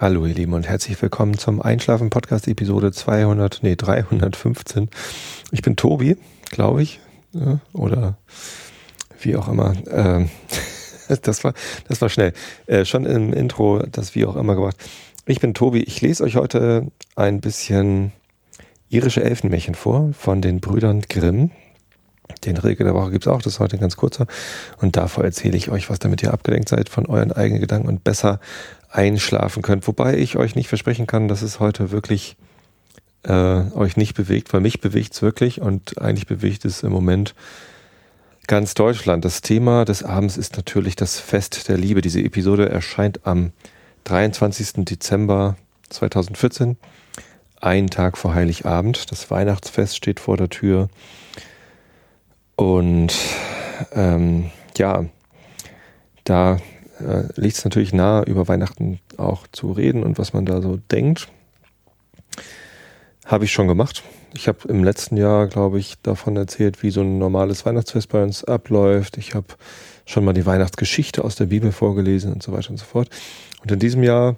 Hallo ihr Lieben und herzlich willkommen zum Einschlafen Podcast Episode 200, nee 315. Ich bin Tobi, glaube ich, oder wie auch immer. Ähm, das war, das war schnell. Äh, schon im Intro das wie auch immer gemacht. Ich bin Tobi. Ich lese euch heute ein bisschen irische Elfenmärchen vor von den Brüdern Grimm. Den Regel der Woche gibt es auch, das ist heute ein ganz kurzer. Und davor erzähle ich euch was, damit ihr abgelenkt seid von euren eigenen Gedanken und besser einschlafen könnt. Wobei ich euch nicht versprechen kann, dass es heute wirklich äh, euch nicht bewegt, weil mich bewegt es wirklich und eigentlich bewegt es im Moment ganz Deutschland. Das Thema des Abends ist natürlich das Fest der Liebe. Diese Episode erscheint am 23. Dezember 2014, einen Tag vor Heiligabend. Das Weihnachtsfest steht vor der Tür. Und ähm, ja, da äh, liegt es natürlich nahe, über Weihnachten auch zu reden und was man da so denkt. Habe ich schon gemacht. Ich habe im letzten Jahr, glaube ich, davon erzählt, wie so ein normales Weihnachtsfest bei uns abläuft. Ich habe schon mal die Weihnachtsgeschichte aus der Bibel vorgelesen und so weiter und so fort. Und in diesem Jahr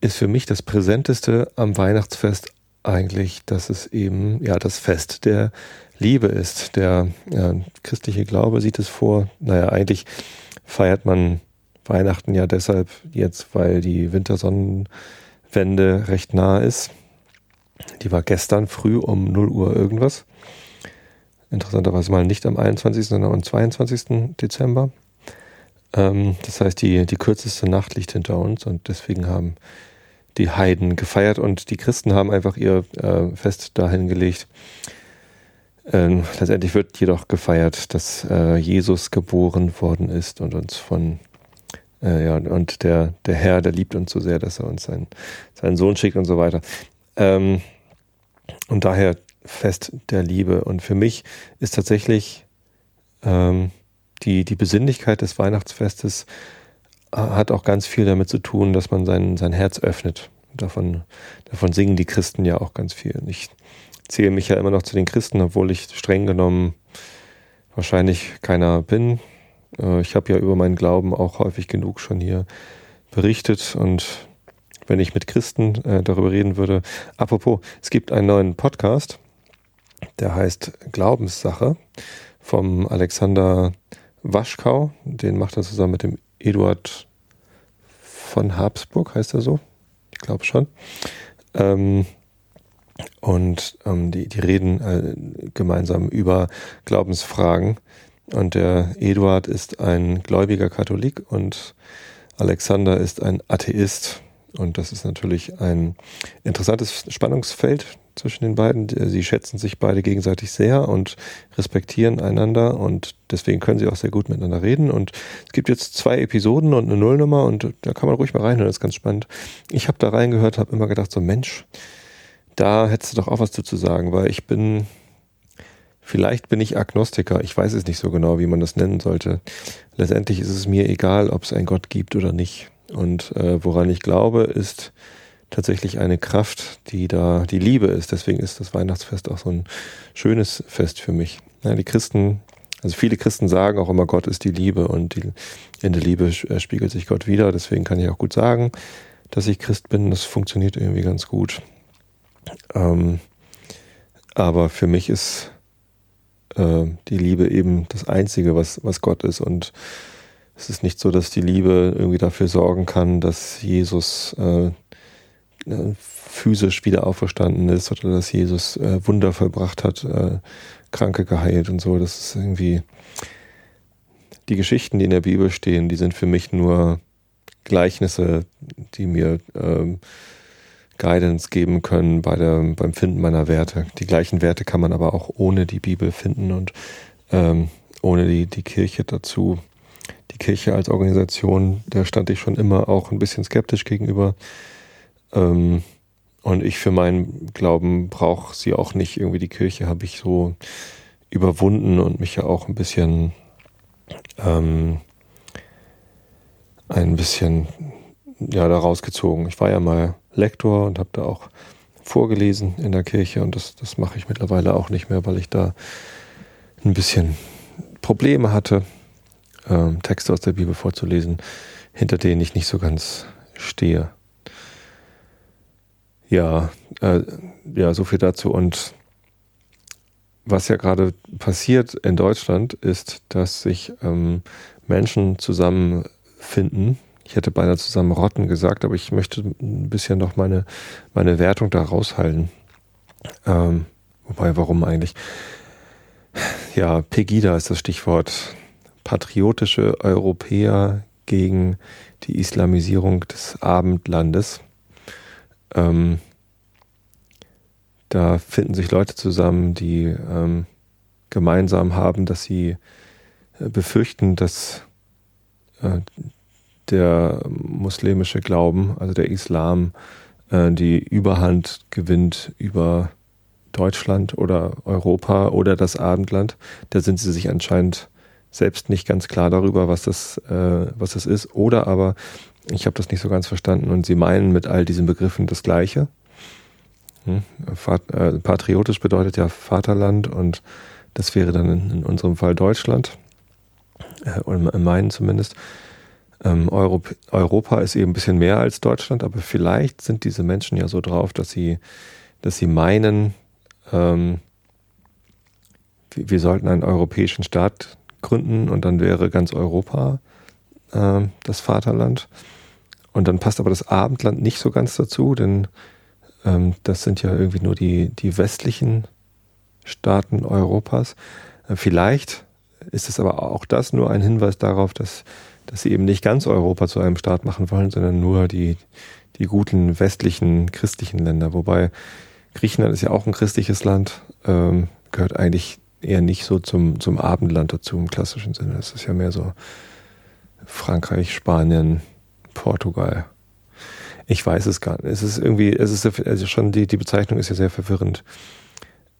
ist für mich das Präsenteste am Weihnachtsfest eigentlich, dass es eben ja das Fest der Liebe ist. Der ja, christliche Glaube sieht es vor. Naja, eigentlich feiert man Weihnachten ja deshalb jetzt, weil die Wintersonnenwende recht nah ist. Die war gestern früh um 0 Uhr irgendwas. Interessanterweise mal nicht am 21., sondern am 22. Dezember. Ähm, das heißt, die, die kürzeste Nacht liegt hinter uns und deswegen haben die Heiden gefeiert und die Christen haben einfach ihr äh, Fest dahin gelegt. Ähm, letztendlich wird jedoch gefeiert, dass äh, Jesus geboren worden ist und uns von äh, ja, und der, der Herr, der liebt uns so sehr, dass er uns seinen, seinen Sohn schickt und so weiter. Ähm, und daher Fest der Liebe. Und für mich ist tatsächlich ähm, die, die Besinnlichkeit des Weihnachtsfestes äh, hat auch ganz viel damit zu tun, dass man sein, sein Herz öffnet. Davon, davon singen die Christen ja auch ganz viel. Ich zähle mich ja immer noch zu den Christen, obwohl ich streng genommen wahrscheinlich keiner bin. Äh, ich habe ja über meinen Glauben auch häufig genug schon hier berichtet und wenn ich mit Christen äh, darüber reden würde. Apropos, es gibt einen neuen Podcast, der heißt Glaubenssache vom Alexander Waschkau. Den macht er zusammen mit dem Eduard von Habsburg, heißt er so? Ich glaube schon. Ähm, und ähm, die, die reden äh, gemeinsam über Glaubensfragen. Und der Eduard ist ein gläubiger Katholik und Alexander ist ein Atheist. Und das ist natürlich ein interessantes Spannungsfeld zwischen den beiden. Sie schätzen sich beide gegenseitig sehr und respektieren einander und deswegen können sie auch sehr gut miteinander reden. Und es gibt jetzt zwei Episoden und eine Nullnummer und da kann man ruhig mal reinhören, das ist ganz spannend. Ich habe da reingehört, habe immer gedacht, so Mensch, da hättest du doch auch was zu sagen, weil ich bin Vielleicht bin ich Agnostiker, ich weiß es nicht so genau, wie man das nennen sollte. Letztendlich ist es mir egal, ob es einen Gott gibt oder nicht. Und äh, woran ich glaube, ist tatsächlich eine Kraft, die da die Liebe ist. Deswegen ist das Weihnachtsfest auch so ein schönes Fest für mich. Ja, die Christen, also viele Christen sagen auch immer, Gott ist die Liebe und die, in der Liebe äh, spiegelt sich Gott wieder. Deswegen kann ich auch gut sagen, dass ich Christ bin. Das funktioniert irgendwie ganz gut. Ähm, aber für mich ist äh, die Liebe eben das Einzige, was, was Gott ist. Und es ist nicht so, dass die Liebe irgendwie dafür sorgen kann, dass Jesus äh, äh, physisch wieder auferstanden ist oder dass Jesus äh, Wunder vollbracht hat, äh, Kranke geheilt und so. Das ist irgendwie die Geschichten, die in der Bibel stehen, die sind für mich nur Gleichnisse, die mir ähm, Guidance geben können bei der, beim Finden meiner Werte. Die gleichen Werte kann man aber auch ohne die Bibel finden und ähm, ohne die, die Kirche dazu. Die Kirche als Organisation, der stand ich schon immer auch ein bisschen skeptisch gegenüber. Ähm, und ich für meinen Glauben brauche sie auch nicht. Irgendwie die Kirche habe ich so überwunden und mich ja auch ein bisschen ähm, ein bisschen ja da rausgezogen. Ich war ja mal Lektor und habe da auch vorgelesen in der Kirche und das, das mache ich mittlerweile auch nicht mehr, weil ich da ein bisschen Probleme hatte, ähm, Texte aus der Bibel vorzulesen, hinter denen ich nicht so ganz stehe. Ja, äh, ja, so viel dazu. Und was ja gerade passiert in Deutschland, ist, dass sich ähm, Menschen zusammenfinden. Ich hätte beinahe zusammen rotten gesagt, aber ich möchte ein bisschen noch meine, meine Wertung da raushalten. Ähm, wobei, warum eigentlich? Ja, Pegida ist das Stichwort. Patriotische Europäer gegen die Islamisierung des Abendlandes. Ähm, da finden sich Leute zusammen, die ähm, gemeinsam haben, dass sie äh, befürchten, dass äh, der muslimische Glauben, also der Islam, äh, die Überhand gewinnt über Deutschland oder Europa oder das Abendland. Da sind sie sich anscheinend selbst nicht ganz klar darüber, was das, äh, was das ist. Oder aber ich habe das nicht so ganz verstanden und sie meinen mit all diesen Begriffen das Gleiche. Hm? Äh, patriotisch bedeutet ja Vaterland und das wäre dann in, unserem Fall Deutschland, oder in meinen zumindest. Ähm, Europ Europa ist eben ein bisschen mehr als Deutschland, aber vielleicht sind diese Menschen ja so drauf, dass sie, dass sie meinen, ähm, wir, wir sollten einen europäischen Staat gründen und dann wäre ganz Europa äh, das Vaterland. Und dann passt aber das Abendland nicht so ganz dazu, denn ähm, das sind ja irgendwie nur die, die westlichen Staaten Europas. Äh, vielleicht ist es aber auch das nur ein Hinweis darauf, dass, dass sie eben nicht ganz Europa zu einem Staat machen wollen, sondern nur die, die guten westlichen christlichen Länder. Wobei Griechenland ist ja auch ein christliches Land, ähm, gehört eigentlich eher nicht so zum, zum Abendland dazu im klassischen Sinne. Das ist ja mehr so Frankreich, Spanien, Portugal. Ich weiß es gar nicht. Es ist irgendwie, es ist also schon die, die Bezeichnung ist ja sehr verwirrend.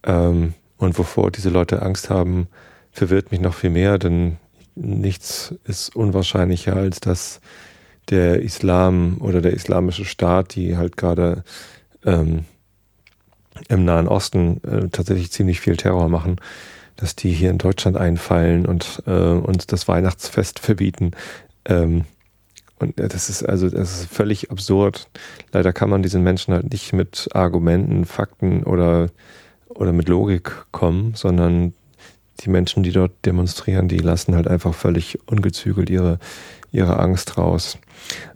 Ähm, und wovor diese Leute Angst haben, verwirrt mich noch viel mehr, denn nichts ist unwahrscheinlicher, als dass der Islam oder der islamische Staat, die halt gerade ähm, im Nahen Osten äh, tatsächlich ziemlich viel Terror machen, dass die hier in Deutschland einfallen und äh, uns das Weihnachtsfest verbieten. Ähm, und das ist also, das ist völlig absurd. Leider kann man diesen Menschen halt nicht mit Argumenten, Fakten oder, oder mit Logik kommen, sondern die Menschen, die dort demonstrieren, die lassen halt einfach völlig ungezügelt ihre, ihre Angst raus.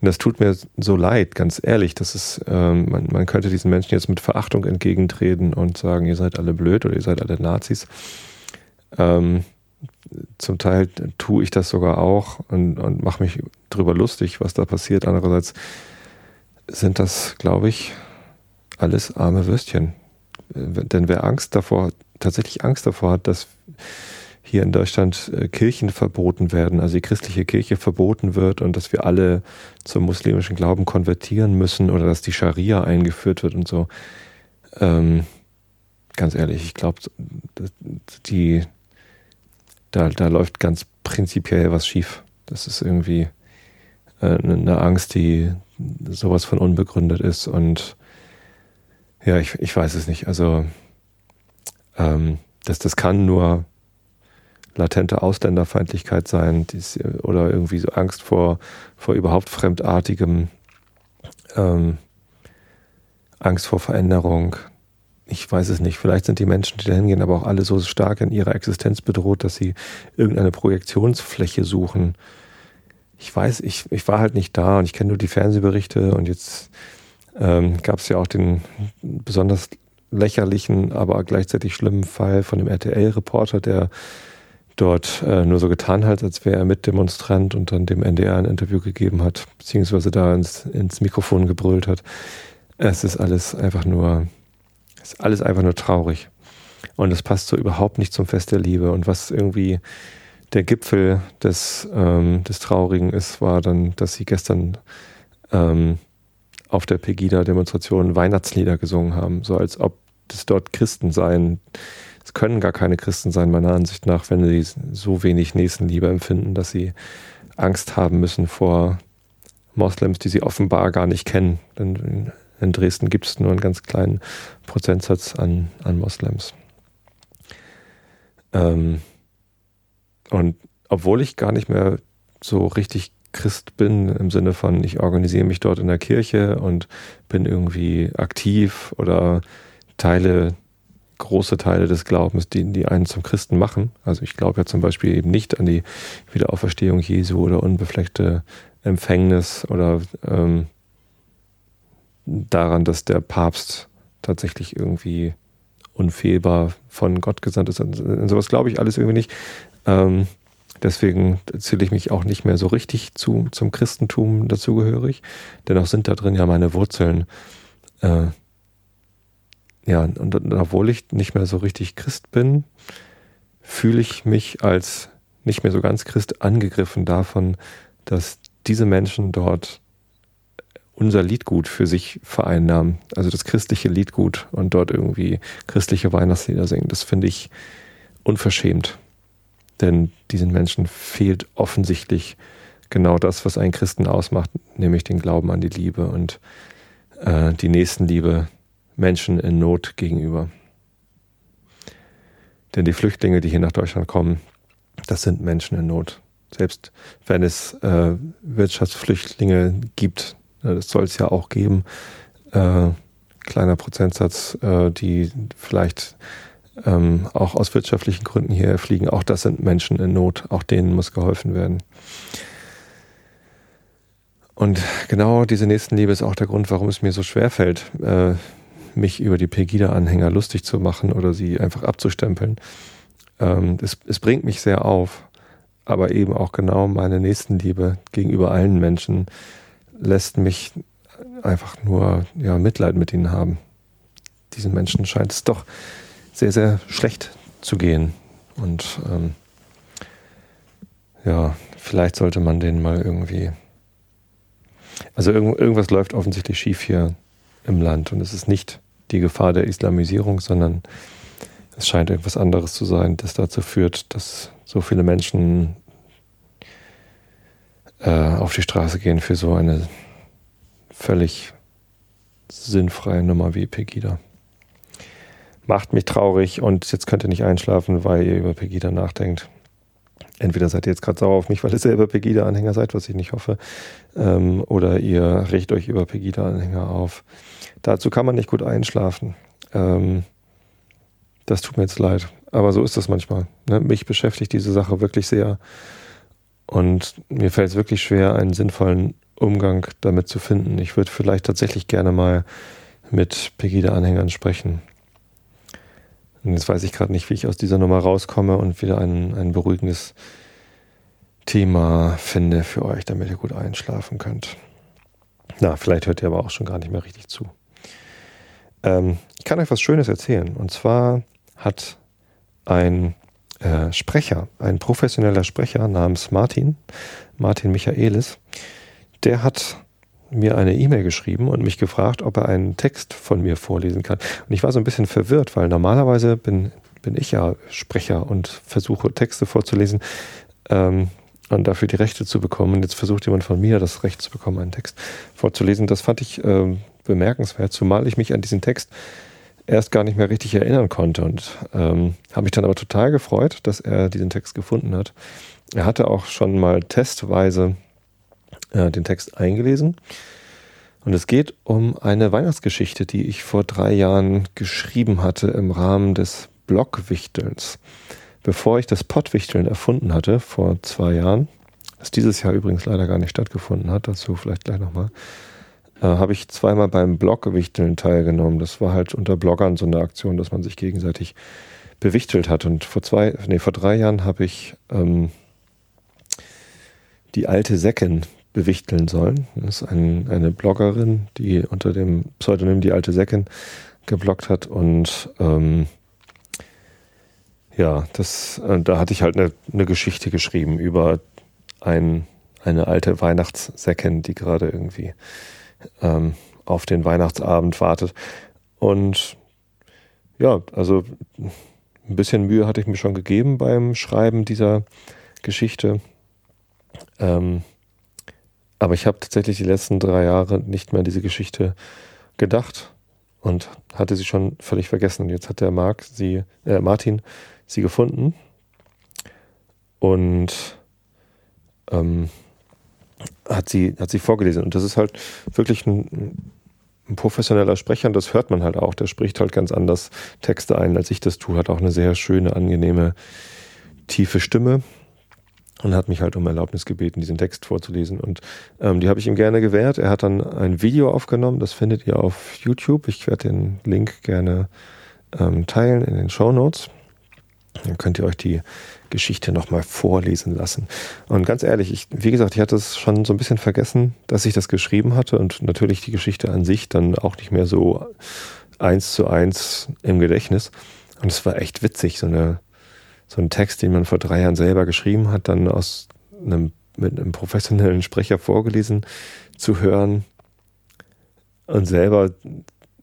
Und das tut mir so leid, ganz ehrlich. Das ist, ähm, man, man könnte diesen Menschen jetzt mit Verachtung entgegentreten und sagen, ihr seid alle blöd oder ihr seid alle Nazis. Ähm, zum Teil tue ich das sogar auch und, und mache mich drüber lustig, was da passiert. Andererseits sind das, glaube ich, alles arme Würstchen. Denn wer Angst davor, tatsächlich Angst davor hat, dass hier in Deutschland äh, Kirchen verboten werden, also die christliche Kirche verboten wird und dass wir alle zum muslimischen Glauben konvertieren müssen oder dass die Scharia eingeführt wird und so. Ähm, ganz ehrlich, ich glaube, da, da läuft ganz prinzipiell was schief. Das ist irgendwie äh, eine Angst, die sowas von unbegründet ist. Und ja, ich, ich weiß es nicht. Also ähm, das, das kann nur latente Ausländerfeindlichkeit sein dies, oder irgendwie so Angst vor, vor überhaupt Fremdartigem, ähm, Angst vor Veränderung, ich weiß es nicht, vielleicht sind die Menschen, die da hingehen, aber auch alle so stark in ihrer Existenz bedroht, dass sie irgendeine Projektionsfläche suchen. Ich weiß, ich, ich war halt nicht da und ich kenne nur die Fernsehberichte und jetzt ähm, gab es ja auch den besonders lächerlichen, aber gleichzeitig schlimmen Fall von dem RTL-Reporter, der dort äh, nur so getan hat, als wäre er Mitdemonstrant und dann dem NDR ein Interview gegeben hat, beziehungsweise da ins, ins Mikrofon gebrüllt hat. Es ist alles einfach nur ist alles einfach nur traurig. Und es passt so überhaupt nicht zum Fest der Liebe. Und was irgendwie der Gipfel des, ähm, des Traurigen ist, war dann, dass sie gestern ähm, auf der Pegida-Demonstration Weihnachtslieder gesungen haben, so als ob das dort Christen seien. Es können gar keine Christen sein, meiner Ansicht nach, wenn sie so wenig Nächstenliebe empfinden, dass sie Angst haben müssen vor Moslems, die sie offenbar gar nicht kennen. Denn in Dresden gibt es nur einen ganz kleinen Prozentsatz an, an Moslems. Ähm, und obwohl ich gar nicht mehr so richtig Christ bin, im Sinne von, ich organisiere mich dort in der Kirche und bin irgendwie aktiv oder teile große Teile des Glaubens, die, die einen zum Christen machen. Also ich glaube ja zum Beispiel eben nicht an die Wiederauferstehung Jesu oder unbefleckte Empfängnis oder ähm, daran, dass der Papst tatsächlich irgendwie unfehlbar von Gott gesandt ist. Und sowas glaube ich alles irgendwie nicht. Ähm, deswegen zähle ich mich auch nicht mehr so richtig zu, zum Christentum dazugehörig. Dennoch sind da drin ja meine Wurzeln. Äh, ja, und, und obwohl ich nicht mehr so richtig Christ bin, fühle ich mich als nicht mehr so ganz Christ angegriffen davon, dass diese Menschen dort unser Liedgut für sich vereinnahmen, also das christliche Liedgut und dort irgendwie christliche Weihnachtslieder singen. Das finde ich unverschämt. Denn diesen Menschen fehlt offensichtlich genau das, was einen Christen ausmacht, nämlich den Glauben an die Liebe und äh, die Nächstenliebe Menschen in Not gegenüber. Denn die Flüchtlinge, die hier nach Deutschland kommen, das sind Menschen in Not. Selbst wenn es äh, Wirtschaftsflüchtlinge gibt, äh, das soll es ja auch geben, äh, kleiner Prozentsatz, äh, die vielleicht ähm, auch aus wirtschaftlichen Gründen hierher fliegen, auch das sind Menschen in Not, auch denen muss geholfen werden. Und genau diese Nächstenliebe ist auch der Grund, warum es mir so schwer fällt, äh, mich über die Pegida-Anhänger lustig zu machen oder sie einfach abzustempeln. Ähm, es, es bringt mich sehr auf, aber eben auch genau meine Nächstenliebe gegenüber allen Menschen lässt mich einfach nur ja, Mitleid mit ihnen haben. Diesen Menschen scheint es doch sehr, sehr schlecht zu gehen. Und ähm, ja, vielleicht sollte man denen mal irgendwie. Also irgend, irgendwas läuft offensichtlich schief hier im Land und es ist nicht die Gefahr der Islamisierung, sondern es scheint irgendwas anderes zu sein, das dazu führt, dass so viele Menschen äh, auf die Straße gehen für so eine völlig sinnfreie Nummer wie Pegida. Macht mich traurig und jetzt könnt ihr nicht einschlafen, weil ihr über Pegida nachdenkt. Entweder seid ihr jetzt gerade sauer auf mich, weil ihr selber Pegida-Anhänger seid, was ich nicht hoffe, ähm, oder ihr riecht euch über Pegida-Anhänger auf. Dazu kann man nicht gut einschlafen. Ähm, das tut mir jetzt leid. Aber so ist das manchmal. Ne? Mich beschäftigt diese Sache wirklich sehr. Und mir fällt es wirklich schwer, einen sinnvollen Umgang damit zu finden. Ich würde vielleicht tatsächlich gerne mal mit Pegida-Anhängern sprechen. Und jetzt weiß ich gerade nicht, wie ich aus dieser Nummer rauskomme und wieder ein, ein beruhigendes Thema finde für euch, damit ihr gut einschlafen könnt. Na, vielleicht hört ihr aber auch schon gar nicht mehr richtig zu. Ähm, ich kann euch was Schönes erzählen. Und zwar hat ein äh, Sprecher, ein professioneller Sprecher namens Martin, Martin Michaelis, der hat mir eine E-Mail geschrieben und mich gefragt, ob er einen Text von mir vorlesen kann. Und ich war so ein bisschen verwirrt, weil normalerweise bin, bin ich ja Sprecher und versuche Texte vorzulesen ähm, und dafür die Rechte zu bekommen. Und jetzt versucht jemand von mir das Recht zu bekommen, einen Text vorzulesen. Das fand ich ähm, bemerkenswert, zumal ich mich an diesen Text erst gar nicht mehr richtig erinnern konnte und ähm, habe mich dann aber total gefreut, dass er diesen Text gefunden hat. Er hatte auch schon mal testweise äh, den Text eingelesen und es geht um eine Weihnachtsgeschichte, die ich vor drei Jahren geschrieben hatte im Rahmen des Blogwichtelns. Bevor ich das Pottwichteln erfunden hatte, vor zwei Jahren, das dieses Jahr übrigens leider gar nicht stattgefunden hat, dazu vielleicht gleich nochmal, äh, habe ich zweimal beim Bloggewichteln teilgenommen. Das war halt unter Bloggern so eine Aktion, dass man sich gegenseitig bewichtelt hat. Und vor zwei, nee, vor drei Jahren habe ich ähm, die alte Säcken bewichteln sollen. Das ist ein, eine Bloggerin, die unter dem Pseudonym die alte Säcken gebloggt hat und ähm, ja, das, äh, da hatte ich halt eine, eine Geschichte geschrieben über ein, eine alte Weihnachtssäcken, die gerade irgendwie ähm, auf den Weihnachtsabend wartet. Und ja, also ein bisschen Mühe hatte ich mir schon gegeben beim Schreiben dieser Geschichte. Ähm, aber ich habe tatsächlich die letzten drei Jahre nicht mehr an diese Geschichte gedacht und hatte sie schon völlig vergessen. Jetzt hat der Mark sie, äh, Martin sie gefunden. Und ähm, hat sie, hat sie vorgelesen. Und das ist halt wirklich ein, ein professioneller Sprecher und das hört man halt auch. Der spricht halt ganz anders Texte ein, als ich das tue. Hat auch eine sehr schöne, angenehme, tiefe Stimme und hat mich halt um Erlaubnis gebeten, diesen Text vorzulesen. Und ähm, die habe ich ihm gerne gewährt. Er hat dann ein Video aufgenommen, das findet ihr auf YouTube. Ich werde den Link gerne ähm, teilen in den Show Notes. Dann könnt ihr euch die Geschichte nochmal vorlesen lassen. Und ganz ehrlich, ich, wie gesagt, ich hatte es schon so ein bisschen vergessen, dass ich das geschrieben hatte und natürlich die Geschichte an sich dann auch nicht mehr so eins zu eins im Gedächtnis. Und es war echt witzig, so eine so einen Text, den man vor drei Jahren selber geschrieben hat, dann aus einem, mit einem professionellen Sprecher vorgelesen zu hören und selber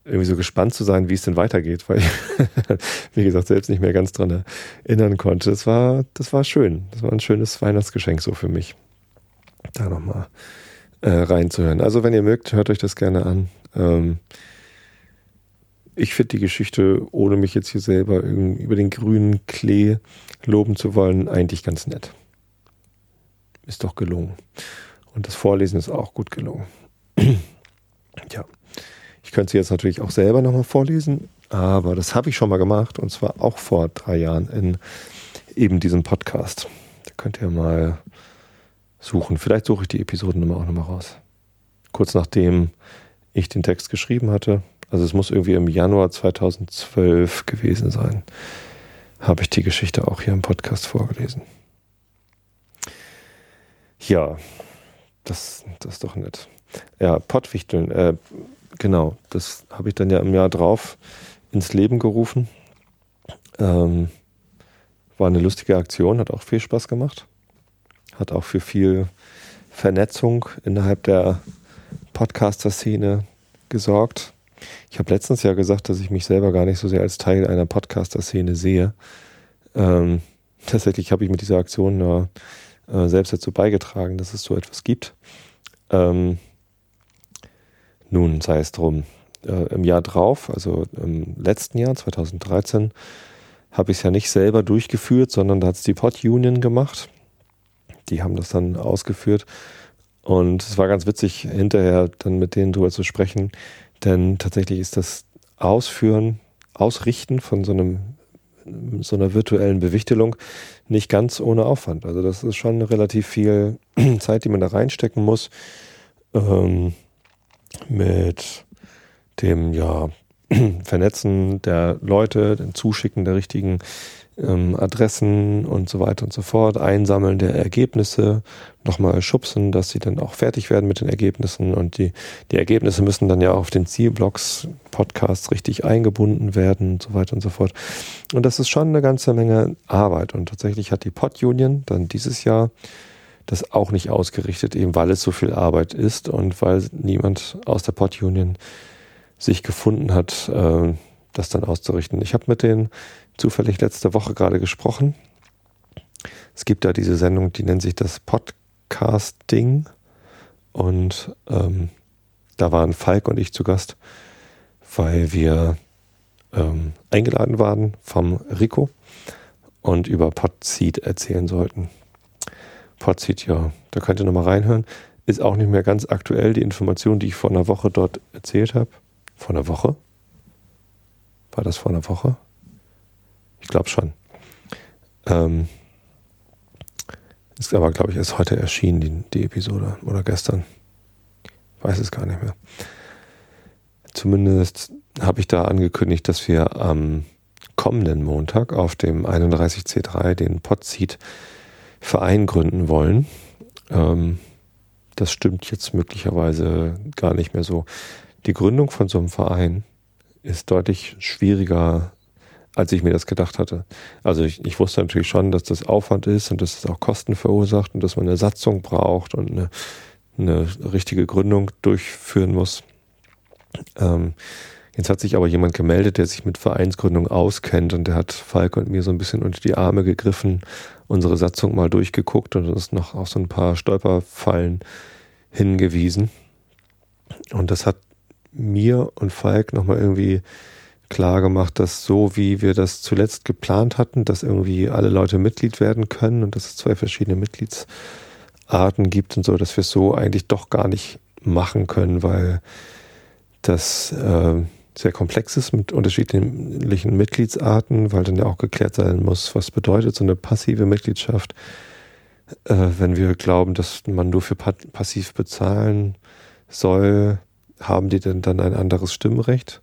irgendwie so gespannt zu sein, wie es denn weitergeht, weil ich, wie gesagt, selbst nicht mehr ganz dran erinnern konnte. Das war, das war schön. Das war ein schönes Weihnachtsgeschenk so für mich. Da nochmal äh, reinzuhören. Also wenn ihr mögt, hört euch das gerne an. Ähm, ich finde die Geschichte, ohne mich jetzt hier selber über den grünen Klee loben zu wollen, eigentlich ganz nett. Ist doch gelungen. Und das Vorlesen ist auch gut gelungen. ja. Könnte sie jetzt natürlich auch selber nochmal vorlesen, aber das habe ich schon mal gemacht und zwar auch vor drei Jahren in eben diesem Podcast. Da könnt ihr mal suchen. Vielleicht suche ich die Episodennummer auch nochmal raus. Kurz nachdem ich den Text geschrieben hatte, also es muss irgendwie im Januar 2012 gewesen sein, habe ich die Geschichte auch hier im Podcast vorgelesen. Ja, das, das ist doch nett. Ja, Pottwichteln, äh, genau, das habe ich dann ja im Jahr drauf ins Leben gerufen. Ähm, war eine lustige Aktion, hat auch viel Spaß gemacht. Hat auch für viel Vernetzung innerhalb der Podcaster-Szene gesorgt. Ich habe letztens ja gesagt, dass ich mich selber gar nicht so sehr als Teil einer Podcaster-Szene sehe. Ähm, tatsächlich habe ich mit dieser Aktion äh, selbst dazu beigetragen, dass es so etwas gibt. Ähm, nun sei es drum. Äh, Im Jahr drauf, also im letzten Jahr, 2013, habe ich es ja nicht selber durchgeführt, sondern da hat es die Pod Union gemacht. Die haben das dann ausgeführt. Und es war ganz witzig, hinterher dann mit denen drüber zu sprechen, denn tatsächlich ist das Ausführen, Ausrichten von so einem so einer virtuellen Bewichtelung nicht ganz ohne Aufwand. Also das ist schon relativ viel Zeit, die man da reinstecken muss. Ähm, mit dem ja Vernetzen der Leute, dem Zuschicken der richtigen ähm, Adressen und so weiter und so fort, Einsammeln der Ergebnisse, nochmal schubsen, dass sie dann auch fertig werden mit den Ergebnissen und die, die Ergebnisse müssen dann ja auf den Zielblocks Podcasts richtig eingebunden werden und so weiter und so fort. Und das ist schon eine ganze Menge Arbeit und tatsächlich hat die Pod Union dann dieses Jahr das auch nicht ausgerichtet, eben weil es so viel Arbeit ist und weil niemand aus der Pod Union sich gefunden hat, äh, das dann auszurichten. Ich habe mit denen zufällig letzte Woche gerade gesprochen. Es gibt da diese Sendung, die nennt sich das Podcasting. Und ähm, da waren Falk und ich zu Gast, weil wir ähm, eingeladen waren vom Rico und über Podseed erzählen sollten. Podseed, ja, da könnt ihr nochmal reinhören. Ist auch nicht mehr ganz aktuell, die Information, die ich vor einer Woche dort erzählt habe. Vor einer Woche? War das vor einer Woche? Ich glaube schon. Ähm, ist aber, glaube ich, erst heute erschienen, die, die Episode. Oder gestern. Weiß es gar nicht mehr. Zumindest habe ich da angekündigt, dass wir am kommenden Montag auf dem 31C3 den Podseed Verein gründen wollen. Ähm, das stimmt jetzt möglicherweise gar nicht mehr so. Die Gründung von so einem Verein ist deutlich schwieriger als ich mir das gedacht hatte. Also ich, ich wusste natürlich schon, dass das Aufwand ist und dass es auch Kosten verursacht und dass man eine Satzung braucht und eine, eine richtige Gründung durchführen muss. Ähm, jetzt hat sich aber jemand gemeldet, der sich mit Vereinsgründung auskennt und der hat Falk und mir so ein bisschen unter die Arme gegriffen, unsere Satzung mal durchgeguckt und uns noch auf so ein paar Stolperfallen hingewiesen. Und das hat mir und Falk nochmal irgendwie klar gemacht, dass so wie wir das zuletzt geplant hatten, dass irgendwie alle Leute Mitglied werden können und dass es zwei verschiedene Mitgliedsarten Arten gibt und so, dass wir es so eigentlich doch gar nicht machen können, weil das äh, sehr komplex ist mit unterschiedlichen Mitgliedsarten, weil dann ja auch geklärt sein muss, was bedeutet so eine passive Mitgliedschaft, äh, wenn wir glauben, dass man nur für passiv bezahlen soll, haben die denn dann ein anderes Stimmrecht?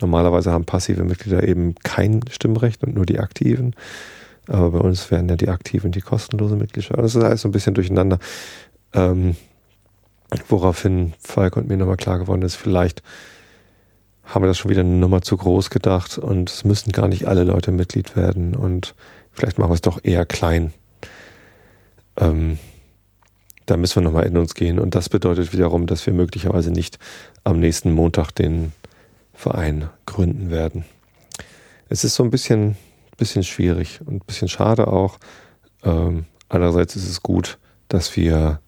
Normalerweise haben passive Mitglieder eben kein Stimmrecht und nur die aktiven. Aber bei uns werden ja die aktiven die kostenlose Mitgliedschaft. Das ist alles so ein bisschen durcheinander. Ähm, woraufhin Falk und mir nochmal klar geworden ist, vielleicht haben wir das schon wieder eine Nummer zu groß gedacht und es müssen gar nicht alle Leute Mitglied werden und vielleicht machen wir es doch eher klein. Ähm, da müssen wir nochmal in uns gehen und das bedeutet wiederum, dass wir möglicherweise nicht am nächsten Montag den Verein gründen werden. Es ist so ein bisschen, bisschen schwierig und ein bisschen schade auch. Ähm, andererseits ist es gut, dass wir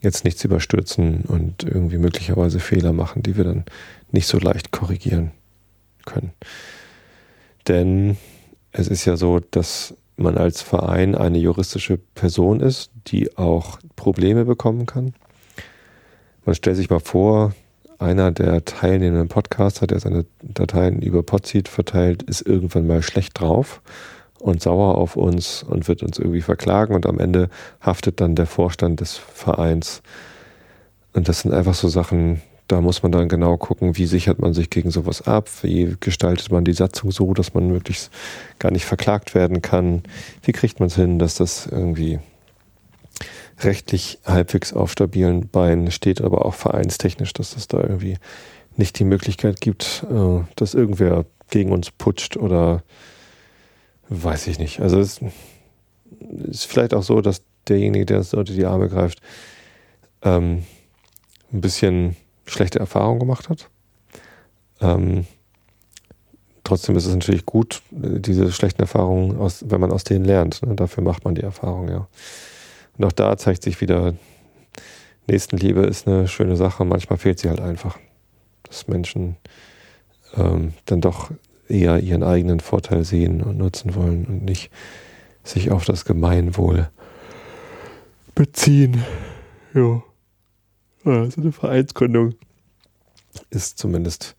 jetzt nichts überstürzen und irgendwie möglicherweise Fehler machen, die wir dann nicht so leicht korrigieren können. Denn es ist ja so, dass man als Verein eine juristische Person ist, die auch Probleme bekommen kann. Man stellt sich mal vor, einer der teilnehmenden Podcaster, der seine Dateien über Podseed verteilt, ist irgendwann mal schlecht drauf und sauer auf uns und wird uns irgendwie verklagen. Und am Ende haftet dann der Vorstand des Vereins. Und das sind einfach so Sachen, da muss man dann genau gucken, wie sichert man sich gegen sowas ab, wie gestaltet man die Satzung so, dass man möglichst gar nicht verklagt werden kann, wie kriegt man es hin, dass das irgendwie rechtlich halbwegs auf stabilen Beinen steht, aber auch vereinstechnisch, dass es da irgendwie nicht die Möglichkeit gibt, äh, dass irgendwer gegen uns putscht oder weiß ich nicht. Also es ist vielleicht auch so, dass derjenige, der uns unter die Arme greift, ähm, ein bisschen schlechte Erfahrungen gemacht hat. Ähm, trotzdem ist es natürlich gut, diese schlechten Erfahrungen, aus, wenn man aus denen lernt. Ne? Dafür macht man die Erfahrung, ja. Und auch da zeigt sich wieder, Nächstenliebe ist eine schöne Sache. Manchmal fehlt sie halt einfach. Dass Menschen ähm, dann doch eher ihren eigenen Vorteil sehen und nutzen wollen und nicht sich auf das Gemeinwohl beziehen. Ja. Also eine Vereinsgründung ist zumindest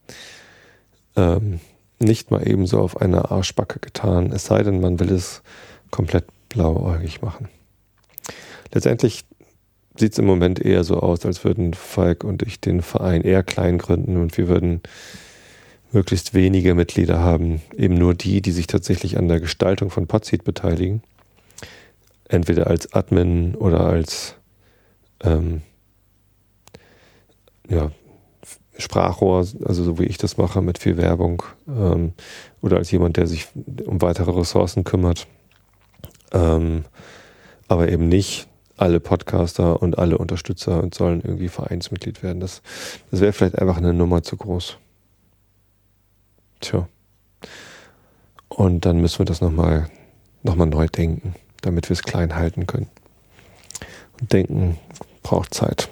ähm, nicht mal ebenso auf einer Arschbacke getan, es sei denn, man will es komplett blauäugig machen. Letztendlich sieht es im Moment eher so aus, als würden Falk und ich den Verein eher klein gründen und wir würden möglichst wenige Mitglieder haben, eben nur die, die sich tatsächlich an der Gestaltung von Podseed beteiligen. Entweder als Admin oder als ähm, ja, Sprachrohr, also so wie ich das mache, mit viel Werbung ähm, oder als jemand, der sich um weitere Ressourcen kümmert. Ähm, aber eben nicht alle Podcaster und alle Unterstützer sollen irgendwie Vereinsmitglied werden. Das, das wäre vielleicht einfach eine Nummer zu groß. Tja. Und dann müssen wir das nochmal noch mal neu denken, damit wir es klein halten können. Und denken braucht Zeit.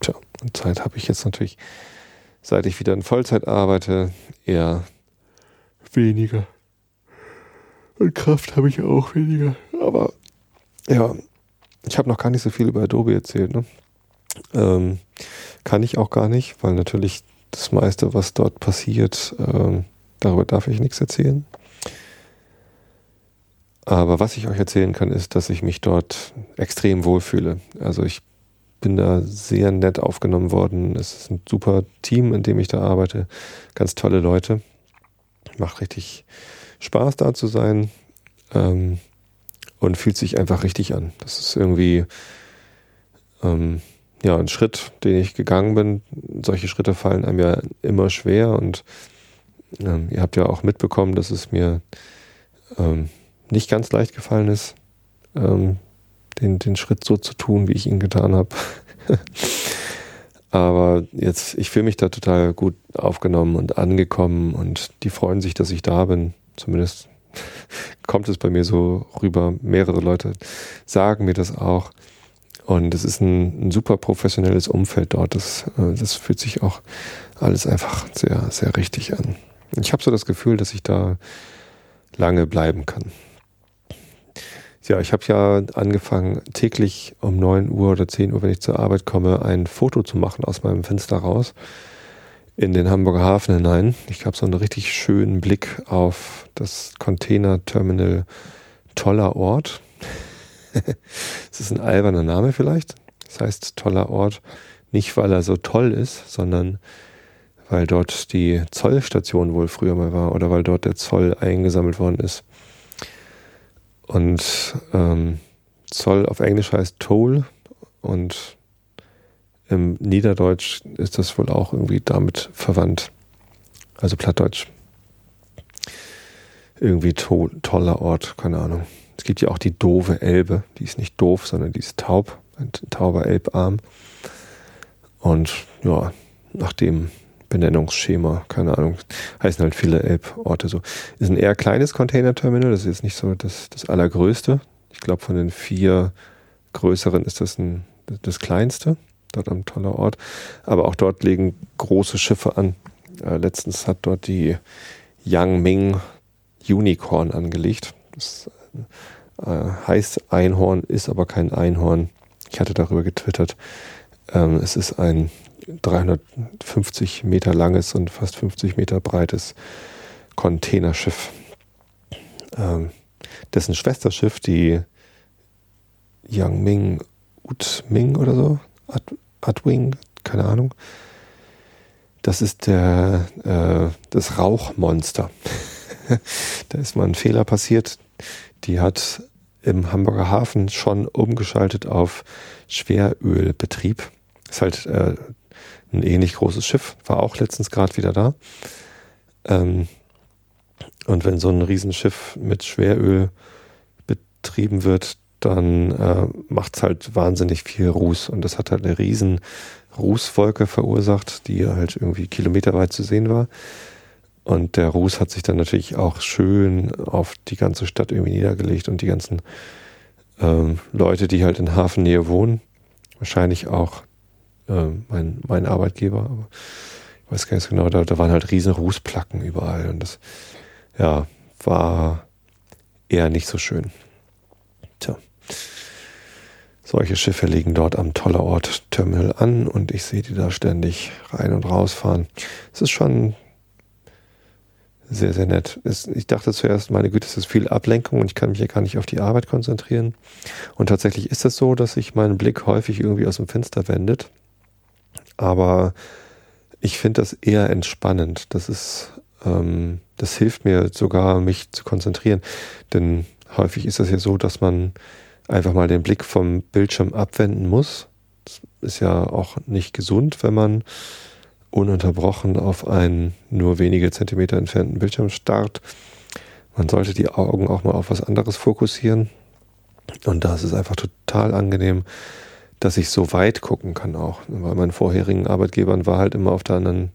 Tja, und Zeit habe ich jetzt natürlich, seit ich wieder in Vollzeit arbeite, eher weniger. Und Kraft habe ich auch weniger. Aber ja, ich habe noch gar nicht so viel über Adobe erzählt. Ne? Ähm, kann ich auch gar nicht, weil natürlich das meiste, was dort passiert, ähm, darüber darf ich nichts erzählen. Aber was ich euch erzählen kann, ist, dass ich mich dort extrem wohlfühle. Also ich bin da sehr nett aufgenommen worden. Es ist ein super Team, in dem ich da arbeite. Ganz tolle Leute. Macht richtig Spaß da zu sein. Ähm, und fühlt sich einfach richtig an. Das ist irgendwie ähm, ja ein Schritt, den ich gegangen bin. Solche Schritte fallen einem ja immer schwer und ähm, ihr habt ja auch mitbekommen, dass es mir ähm, nicht ganz leicht gefallen ist, ähm, den, den Schritt so zu tun, wie ich ihn getan habe. Aber jetzt, ich fühle mich da total gut aufgenommen und angekommen und die freuen sich, dass ich da bin. Zumindest kommt es bei mir so rüber. Mehrere Leute sagen mir das auch. Und es ist ein, ein super professionelles Umfeld dort. Das, äh, das fühlt sich auch alles einfach sehr, sehr richtig an. Ich habe so das Gefühl, dass ich da lange bleiben kann. Ja, ich habe ja angefangen, täglich um 9 Uhr oder 10 Uhr, wenn ich zur Arbeit komme, ein Foto zu machen aus meinem Fenster raus in den Hamburger Hafen hinein. Ich habe so einen richtig schönen Blick auf das Container-Terminal Toller Ort. das ist ein alberner Name vielleicht. Das heißt Toller Ort nicht, weil er so toll ist, sondern weil dort die Zollstation wohl früher mal war oder weil dort der Zoll eingesammelt worden ist. Und ähm, Zoll auf Englisch heißt Toll und im Niederdeutsch ist das wohl auch irgendwie damit verwandt. Also Plattdeutsch. Irgendwie to toller Ort, keine Ahnung. Es gibt ja auch die doofe Elbe. Die ist nicht doof, sondern die ist taub. Ein tauber Elbarm. Und ja, nach dem Benennungsschema, keine Ahnung, heißen halt viele Elborte so. Ist ein eher kleines Container-Terminal, das ist jetzt nicht so das, das allergrößte. Ich glaube, von den vier größeren ist das ein, das kleinste, dort am toller Ort. Aber auch dort legen große Schiffe an. Äh, letztens hat dort die Yangming Unicorn angelegt. Das äh, heißt Einhorn, ist aber kein Einhorn. Ich hatte darüber getwittert. Ähm, es ist ein 350 Meter langes und fast 50 Meter breites Containerschiff. Ähm, dessen Schwesterschiff, die Yangming Utming oder so, At, Atwing, keine Ahnung. Das ist der, äh, das Rauchmonster. da ist mal ein Fehler passiert. Die hat im Hamburger Hafen schon umgeschaltet auf Schwerölbetrieb. Ist halt äh, ein ähnlich großes Schiff, war auch letztens gerade wieder da. Ähm, und wenn so ein Riesenschiff mit Schweröl betrieben wird, dann äh, macht es halt wahnsinnig viel Ruß. Und das hat halt eine riesen Rußwolke verursacht, die halt irgendwie kilometerweit zu sehen war. Und der Ruß hat sich dann natürlich auch schön auf die ganze Stadt irgendwie niedergelegt und die ganzen ähm, Leute, die halt in Hafennähe wohnen, wahrscheinlich auch äh, mein, mein Arbeitgeber, aber ich weiß gar nicht genau, da, da waren halt riesen Rußplacken überall und das, ja, war eher nicht so schön. Tja. Solche Schiffe liegen dort am Tollerort Terminal an und ich sehe die da ständig rein und rausfahren. Es ist schon sehr, sehr nett. Ich dachte zuerst, meine Güte, es ist viel Ablenkung und ich kann mich ja gar nicht auf die Arbeit konzentrieren. Und tatsächlich ist es so, dass sich mein Blick häufig irgendwie aus dem Fenster wendet. Aber ich finde das eher entspannend. Das ist, ähm, das hilft mir sogar, mich zu konzentrieren. Denn häufig ist es ja so, dass man einfach mal den Blick vom Bildschirm abwenden muss. Das ist ja auch nicht gesund, wenn man ununterbrochen auf einen nur wenige Zentimeter entfernten Bildschirm starrt. Man sollte die Augen auch mal auf was anderes fokussieren. Und da ist es einfach total angenehm, dass ich so weit gucken kann auch. Bei meinen vorherigen Arbeitgebern war halt immer auf der anderen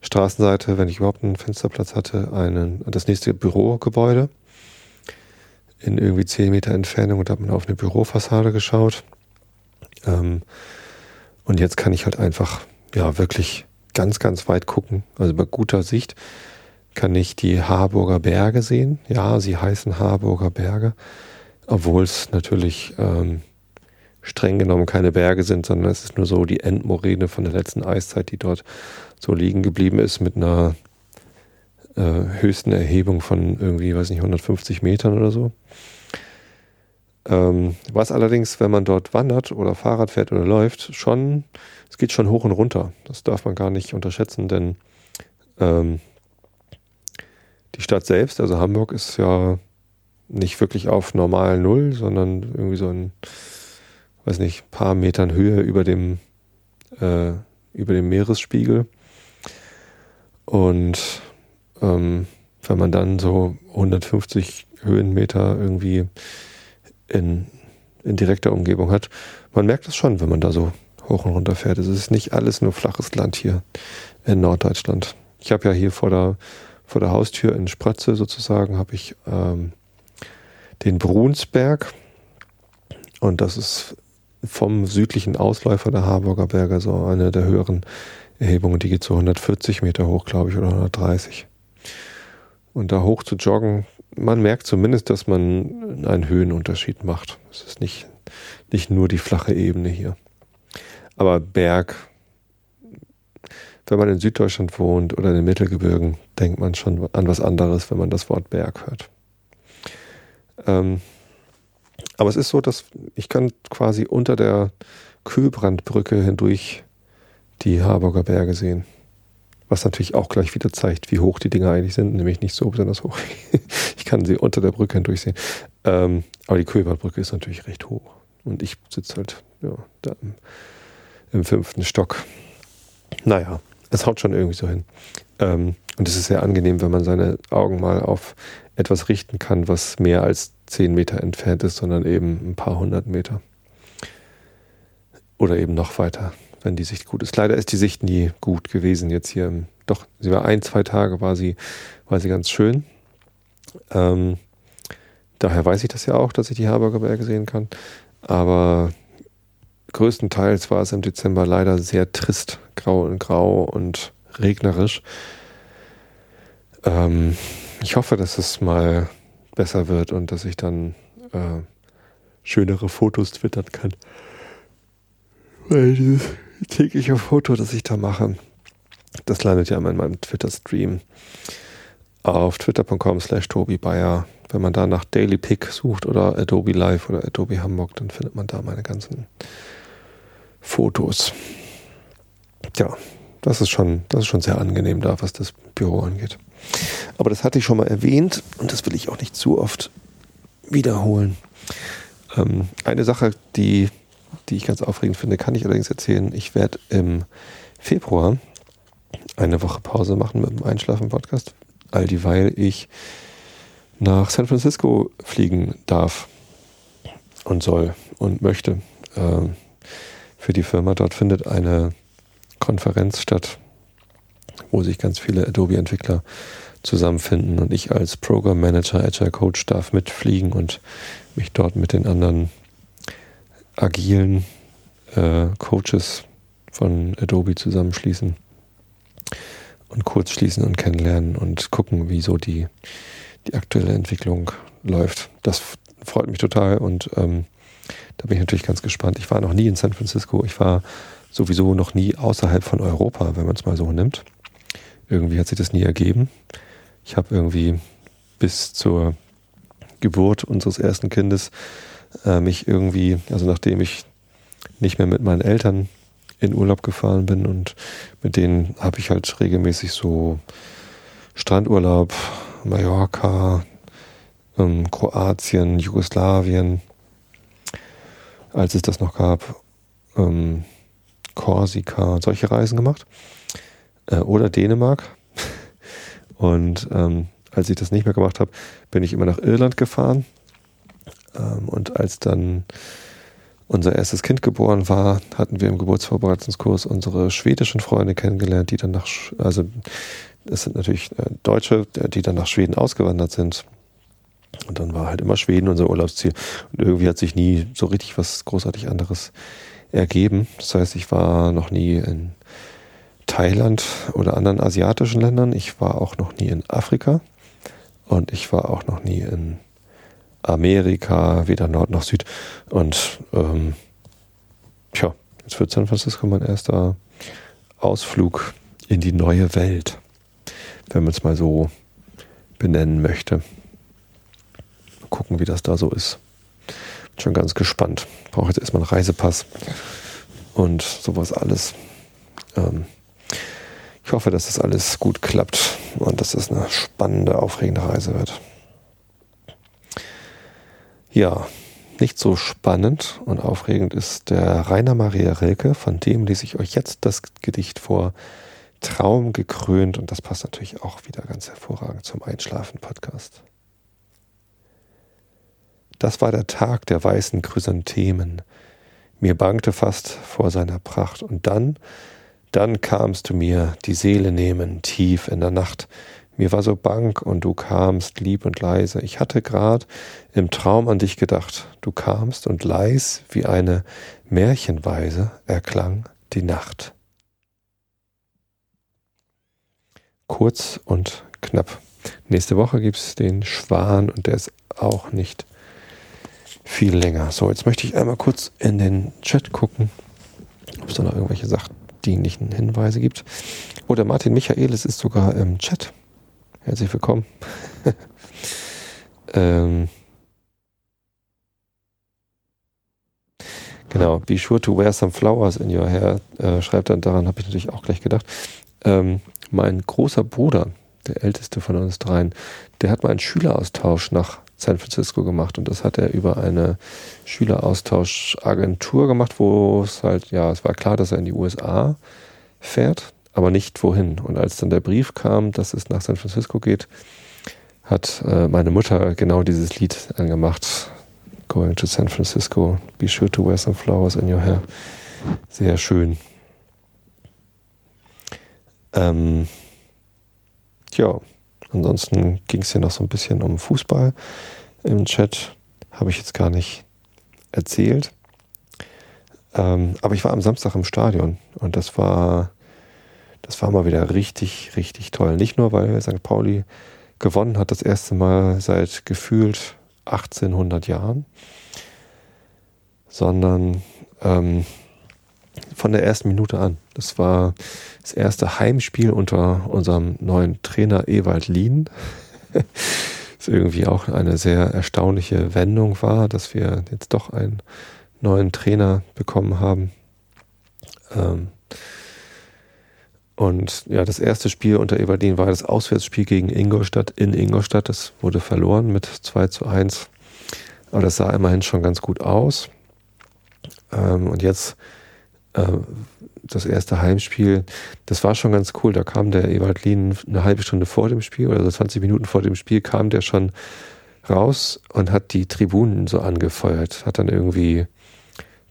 Straßenseite, wenn ich überhaupt einen Fensterplatz hatte, einen, das nächste Bürogebäude in irgendwie zehn Meter Entfernung und habe man auf eine Bürofassade geschaut. Ähm, und jetzt kann ich halt einfach, ja, wirklich ganz, ganz weit gucken. Also bei guter Sicht kann ich die Harburger Berge sehen. Ja, sie heißen Harburger Berge, obwohl es natürlich ähm, streng genommen keine Berge sind, sondern es ist nur so die Endmoräne von der letzten Eiszeit, die dort so liegen geblieben ist mit einer äh, höchsten Erhebung von irgendwie, weiß nicht, 150 Metern oder so. Ähm, was allerdings, wenn man dort wandert oder Fahrrad fährt oder läuft, schon, es geht schon hoch und runter. Das darf man gar nicht unterschätzen, denn ähm, die Stadt selbst, also Hamburg, ist ja nicht wirklich auf normal Null, sondern irgendwie so ein, weiß nicht, paar Metern Höhe über dem, äh, über dem Meeresspiegel. Und ähm, wenn man dann so 150 Höhenmeter irgendwie in, in direkter Umgebung hat. Man merkt es schon, wenn man da so hoch und runter fährt. Es ist nicht alles nur flaches Land hier in Norddeutschland. Ich habe ja hier vor der, vor der Haustür in Spratze sozusagen, habe ich ähm, den Brunsberg. Und das ist vom südlichen Ausläufer der Harburger Berge so eine der höheren Erhebungen. Die geht so 140 Meter hoch, glaube ich, oder 130. Und da hoch zu joggen man merkt zumindest, dass man einen Höhenunterschied macht. Es ist nicht, nicht nur die flache Ebene hier. Aber Berg, wenn man in Süddeutschland wohnt oder in den Mittelgebirgen, denkt man schon an was anderes, wenn man das Wort Berg hört. Ähm, aber es ist so, dass ich kann quasi unter der Kühlbrandbrücke hindurch die Harburger Berge sehen. Was natürlich auch gleich wieder zeigt, wie hoch die Dinger eigentlich sind, nämlich nicht so besonders hoch. ich kann sie unter der Brücke hindurch sehen. Ähm, aber die Kühlbrandbrücke ist natürlich recht hoch. Und ich sitze halt ja, da im, fünften Stock. Naja, es haut schon irgendwie so hin. Ähm, und es ist sehr angenehm, wenn man seine Augen mal auf etwas richten kann, was mehr als zehn Meter entfernt ist, sondern eben ein paar hundert Meter. Oder eben noch weiter, wenn die Sicht gut ist. Leider ist die Sicht nie gut gewesen jetzt hier. Doch, sie war ein, zwei Tage, war sie, war sie ganz schön. Ähm, daher weiß ich das ja auch, dass ich die Harburger Berge sehen kann. Aber größtenteils war es im Dezember leider sehr trist, grau und grau und regnerisch. Ähm, ich hoffe, dass es mal besser wird und dass ich dann äh, schönere Fotos twittern kann. Weil dieses tägliche Foto, das ich da mache, das landet ja in meinem Twitter-Stream auf twitter.com slash Tobi Bayer. Wenn man da nach Daily Pick sucht oder Adobe Live oder Adobe Hamburg, dann findet man da meine ganzen Fotos. Ja, das ist schon, das ist schon sehr angenehm da, was das Büro angeht. Aber das hatte ich schon mal erwähnt und das will ich auch nicht zu oft wiederholen. Ähm, eine Sache, die, die ich ganz aufregend finde, kann ich allerdings erzählen. Ich werde im Februar eine Woche Pause machen mit dem Einschlafen-Podcast, all dieweil ich nach San Francisco fliegen darf und soll und möchte. Ähm, für die Firma dort findet eine Konferenz statt, wo sich ganz viele Adobe-Entwickler zusammenfinden und ich als Program Manager, Agile Coach darf mitfliegen und mich dort mit den anderen agilen äh, Coaches von Adobe zusammenschließen und kurz schließen und kennenlernen und gucken, wie so die, die aktuelle Entwicklung läuft. Das freut mich total und ähm, da bin ich natürlich ganz gespannt. Ich war noch nie in San Francisco. Ich war sowieso noch nie außerhalb von Europa, wenn man es mal so nimmt. Irgendwie hat sich das nie ergeben. Ich habe irgendwie bis zur Geburt unseres ersten Kindes äh, mich irgendwie, also nachdem ich nicht mehr mit meinen Eltern in Urlaub gefahren bin und mit denen habe ich halt regelmäßig so Strandurlaub, Mallorca, ähm, Kroatien, Jugoslawien, als es das noch gab, ähm, Korsika, solche Reisen gemacht. Äh, oder Dänemark. Und ähm, als ich das nicht mehr gemacht habe, bin ich immer nach Irland gefahren. Ähm, und als dann unser erstes Kind geboren war, hatten wir im Geburtsvorbereitungskurs unsere schwedischen Freunde kennengelernt, die dann nach, also es sind natürlich äh, Deutsche, die dann nach Schweden ausgewandert sind. Und dann war halt immer Schweden unser Urlaubsziel. Und irgendwie hat sich nie so richtig was großartig anderes ergeben. Das heißt, ich war noch nie in Thailand oder anderen asiatischen Ländern. Ich war auch noch nie in Afrika. Und ich war auch noch nie in Amerika, weder Nord noch Süd. Und ähm, tja, jetzt wird San Francisco mein erster Ausflug in die neue Welt, wenn man es mal so benennen möchte gucken, wie das da so ist. Bin schon ganz gespannt. Brauche jetzt erstmal einen Reisepass und sowas alles. Ähm, ich hoffe, dass das alles gut klappt und dass das eine spannende, aufregende Reise wird. Ja, nicht so spannend und aufregend ist der Rainer Maria Rilke, von dem lese ich euch jetzt das Gedicht vor. Traum gekrönt und das passt natürlich auch wieder ganz hervorragend zum Einschlafen-Podcast. Das war der Tag der weißen Chrysanthemen. Mir bangte fast vor seiner Pracht. Und dann, dann kamst du mir die Seele nehmen, tief in der Nacht. Mir war so bang und du kamst lieb und leise. Ich hatte grad im Traum an dich gedacht. Du kamst und leis wie eine Märchenweise erklang die Nacht. Kurz und knapp. nächste Woche gibt es den Schwan und der ist auch nicht viel länger. So, jetzt möchte ich einmal kurz in den Chat gucken, ob es da noch irgendwelche sachdienlichen Hinweise gibt. Oh, der Martin Michaelis ist sogar im Chat. Herzlich willkommen. ähm, genau, be sure to wear some flowers in your hair, äh, schreibt dann, daran habe ich natürlich auch gleich gedacht. Ähm, mein großer Bruder, der älteste von uns dreien, der hat mal einen Schüleraustausch nach San Francisco gemacht und das hat er über eine Schüleraustausch-Agentur gemacht, wo es halt, ja, es war klar, dass er in die USA fährt, aber nicht wohin. Und als dann der Brief kam, dass es nach San Francisco geht, hat äh, meine Mutter genau dieses Lied angemacht. Going to San Francisco, be sure to wear some flowers in your hair. Sehr schön. Ähm, ja, ansonsten ging es hier noch so ein bisschen um Fußball im Chat. Habe ich jetzt gar nicht erzählt. Ähm, aber ich war am Samstag im Stadion und das war, das war mal wieder richtig, richtig toll. Nicht nur, weil St. Pauli gewonnen hat, das erste Mal seit gefühlt 1800 Jahren, sondern ähm, von der ersten Minute an. Das war das erste Heimspiel unter unserem neuen Trainer Ewald Lien. das irgendwie auch eine sehr erstaunliche Wendung war, dass wir jetzt doch einen neuen Trainer bekommen haben. Ähm und ja, das erste Spiel unter Everdeen war das Auswärtsspiel gegen Ingolstadt in Ingolstadt. Das wurde verloren mit 2 zu 1. Aber das sah immerhin schon ganz gut aus. Ähm und jetzt das erste Heimspiel, das war schon ganz cool. Da kam der Ewald Lien eine halbe Stunde vor dem Spiel oder so 20 Minuten vor dem Spiel kam der schon raus und hat die Tribunen so angefeuert, hat dann irgendwie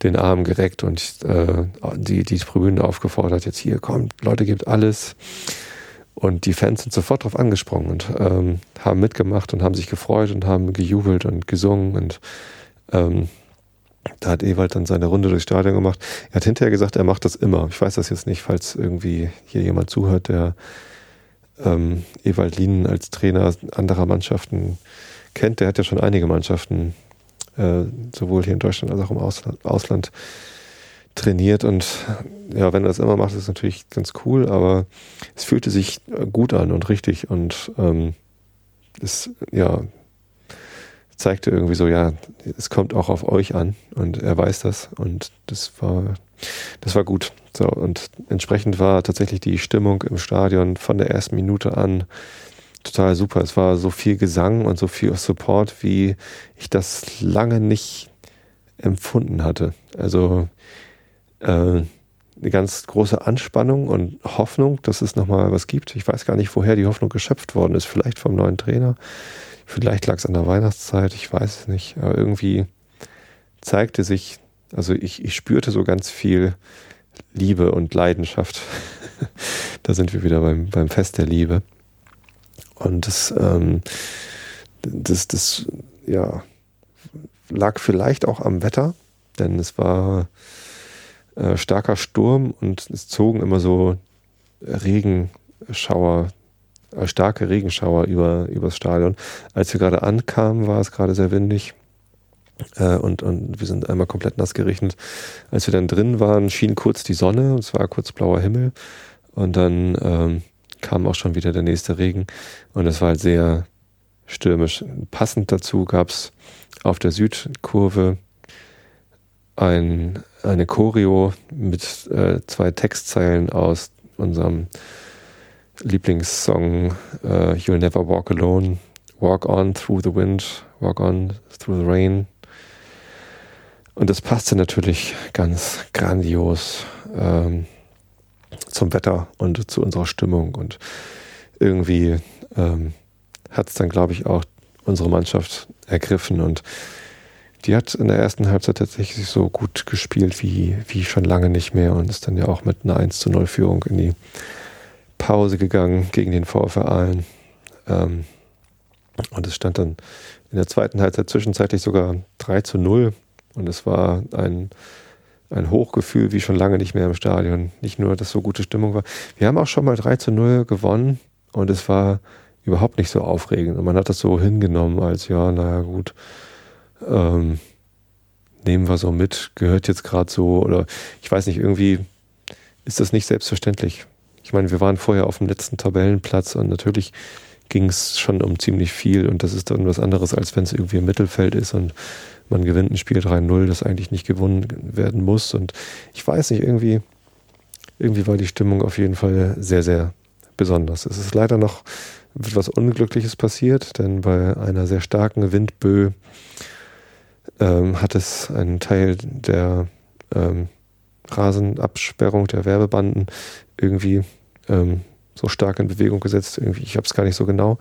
den Arm gereckt und äh, die, die Tribünen aufgefordert, jetzt hier kommt, Leute, gibt alles. Und die Fans sind sofort drauf angesprungen und ähm, haben mitgemacht und haben sich gefreut und haben gejubelt und gesungen und ähm, da hat Ewald dann seine Runde durchs Stadion gemacht. Er hat hinterher gesagt, er macht das immer. Ich weiß das jetzt nicht, falls irgendwie hier jemand zuhört, der ähm, Ewald Lienen als Trainer anderer Mannschaften kennt. Der hat ja schon einige Mannschaften, äh, sowohl hier in Deutschland als auch im Ausland, Ausland trainiert. Und ja, wenn er das immer macht, ist es natürlich ganz cool, aber es fühlte sich gut an und richtig und ähm, ist ja zeigte irgendwie so, ja, es kommt auch auf euch an und er weiß das und das war, das war gut. So, und entsprechend war tatsächlich die Stimmung im Stadion von der ersten Minute an total super. Es war so viel Gesang und so viel Support, wie ich das lange nicht empfunden hatte. Also äh, eine ganz große Anspannung und Hoffnung, dass es nochmal was gibt. Ich weiß gar nicht, woher die Hoffnung geschöpft worden ist. Vielleicht vom neuen Trainer. Vielleicht lag es an der Weihnachtszeit, ich weiß es nicht. Aber irgendwie zeigte sich, also ich, ich spürte so ganz viel Liebe und Leidenschaft. da sind wir wieder beim, beim Fest der Liebe. Und das, ähm, das, das, ja, lag vielleicht auch am Wetter, denn es war äh, starker Sturm und es zogen immer so Regenschauer starke Regenschauer über übers Stadion. Als wir gerade ankamen, war es gerade sehr windig. Äh, und, und wir sind einmal komplett nass geregnet. Als wir dann drin waren, schien kurz die Sonne, und es war kurz blauer Himmel. Und dann ähm, kam auch schon wieder der nächste Regen. Und es war halt sehr stürmisch. Passend dazu gab es auf der Südkurve ein, eine Choreo mit äh, zwei Textzeilen aus unserem Lieblingssong uh, You'll Never Walk Alone, Walk On Through the Wind, Walk On Through the Rain. Und das passte natürlich ganz grandios ähm, zum Wetter und zu unserer Stimmung. Und irgendwie ähm, hat es dann, glaube ich, auch unsere Mannschaft ergriffen. Und die hat in der ersten Halbzeit tatsächlich so gut gespielt wie, wie schon lange nicht mehr und ist dann ja auch mit einer 1 zu 0 Führung in die Pause gegangen gegen den VfR Aalen. Ähm, und es stand dann in der zweiten Halbzeit zwischenzeitlich sogar 3 zu 0. Und es war ein, ein Hochgefühl wie schon lange nicht mehr im Stadion. Nicht nur, dass so gute Stimmung war. Wir haben auch schon mal 3 zu 0 gewonnen und es war überhaupt nicht so aufregend. Und man hat das so hingenommen als, ja, naja, gut, ähm, nehmen wir so mit, gehört jetzt gerade so, oder ich weiß nicht, irgendwie ist das nicht selbstverständlich. Ich meine, wir waren vorher auf dem letzten Tabellenplatz und natürlich ging es schon um ziemlich viel und das ist dann was anderes, als wenn es irgendwie im Mittelfeld ist und man gewinnt ein Spiel 3-0, das eigentlich nicht gewonnen werden muss. Und ich weiß nicht, irgendwie, irgendwie war die Stimmung auf jeden Fall sehr, sehr besonders. Es ist leider noch etwas Unglückliches passiert, denn bei einer sehr starken Windböe ähm, hat es einen Teil der ähm, Rasenabsperrung der Werbebanden irgendwie ähm, so stark in Bewegung gesetzt. Irgendwie, ich habe es gar nicht so genau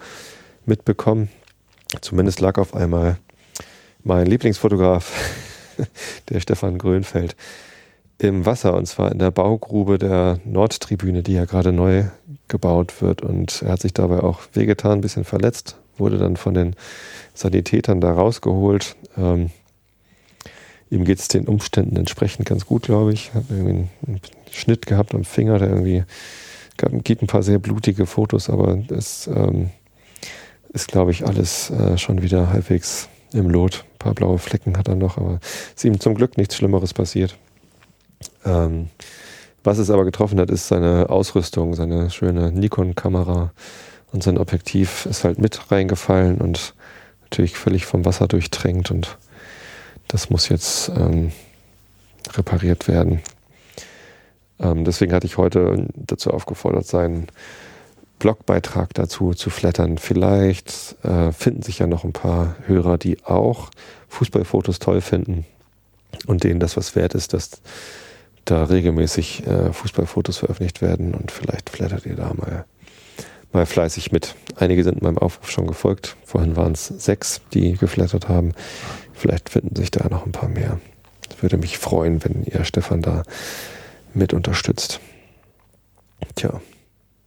mitbekommen. Zumindest lag auf einmal mein Lieblingsfotograf, der Stefan Grönfeld, im Wasser und zwar in der Baugrube der Nordtribüne, die ja gerade neu gebaut wird. Und er hat sich dabei auch wehgetan, ein bisschen verletzt, wurde dann von den Sanitätern da rausgeholt. Ähm, ihm geht es den Umständen entsprechend ganz gut, glaube ich. Hat irgendwie einen Schnitt gehabt am Finger, der irgendwie gibt ein paar sehr blutige Fotos, aber es ähm, ist, glaube ich, alles äh, schon wieder halbwegs im Lot. Ein paar blaue Flecken hat er noch, aber es ist ihm zum Glück nichts Schlimmeres passiert. Ähm, was es aber getroffen hat, ist seine Ausrüstung, seine schöne Nikon-Kamera und sein Objektiv ist halt mit reingefallen und natürlich völlig vom Wasser durchtränkt und das muss jetzt ähm, repariert werden. Ähm, deswegen hatte ich heute dazu aufgefordert, seinen Blogbeitrag dazu zu flattern. Vielleicht äh, finden sich ja noch ein paar Hörer, die auch Fußballfotos toll finden und denen das was wert ist, dass da regelmäßig äh, Fußballfotos veröffentlicht werden und vielleicht flattert ihr da mal, mal fleißig mit. Einige sind meinem Aufruf schon gefolgt. Vorhin waren es sechs, die geflattert haben. Vielleicht finden sich da noch ein paar mehr. Ich würde mich freuen, wenn ihr Stefan da mit unterstützt. Tja.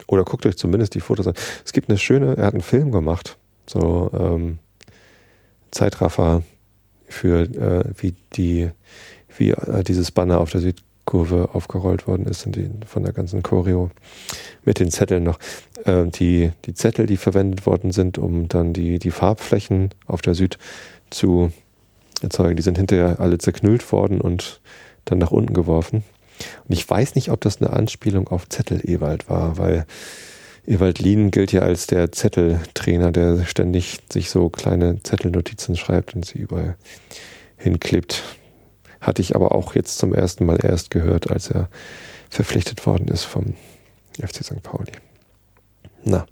Oder guckt euch zumindest die Fotos an. Es gibt eine schöne, er hat einen Film gemacht, so ähm, Zeitraffer für äh, wie die, wie äh, dieses Banner auf der Südkurve aufgerollt worden ist und die, von der ganzen Choreo mit den Zetteln noch. Äh, die, die Zettel, die verwendet worden sind, um dann die, die Farbflächen auf der Süd zu erzeugen, die sind hinterher alle zerknüllt worden und dann nach unten geworfen. Und ich weiß nicht, ob das eine Anspielung auf Zettel-Ewald war, weil Ewald Lien gilt ja als der Zetteltrainer, der ständig sich so kleine Zettelnotizen schreibt und sie überall hinklebt. Hatte ich aber auch jetzt zum ersten Mal erst gehört, als er verpflichtet worden ist vom FC St. Pauli. Na,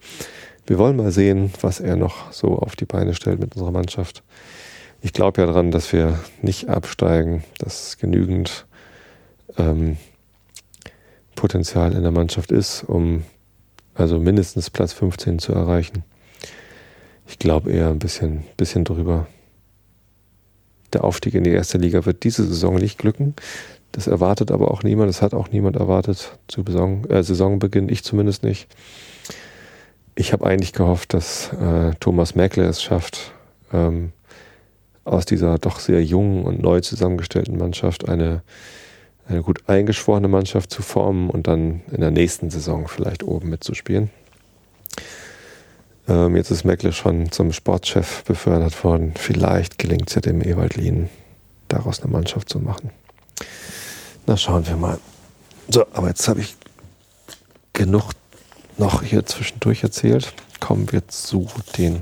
wir wollen mal sehen, was er noch so auf die Beine stellt mit unserer Mannschaft. Ich glaube ja daran, dass wir nicht absteigen, dass genügend ähm, Potenzial in der Mannschaft ist, um also mindestens Platz 15 zu erreichen. Ich glaube eher ein bisschen, bisschen drüber. Der Aufstieg in die erste Liga wird diese Saison nicht glücken. Das erwartet aber auch niemand. Das hat auch niemand erwartet zu Saison, äh, Saisonbeginn. Ich zumindest nicht. Ich habe eigentlich gehofft, dass äh, Thomas Merkle es schafft, ähm, aus dieser doch sehr jungen und neu zusammengestellten Mannschaft eine eine gut eingeschworene Mannschaft zu formen und dann in der nächsten Saison vielleicht oben mitzuspielen. Ähm, jetzt ist Meckle schon zum Sportchef befördert worden. Vielleicht gelingt es ja dem Ewald Lien, daraus eine Mannschaft zu machen. Na, schauen wir mal. So, aber jetzt habe ich genug noch hier zwischendurch erzählt. Kommen wir zu den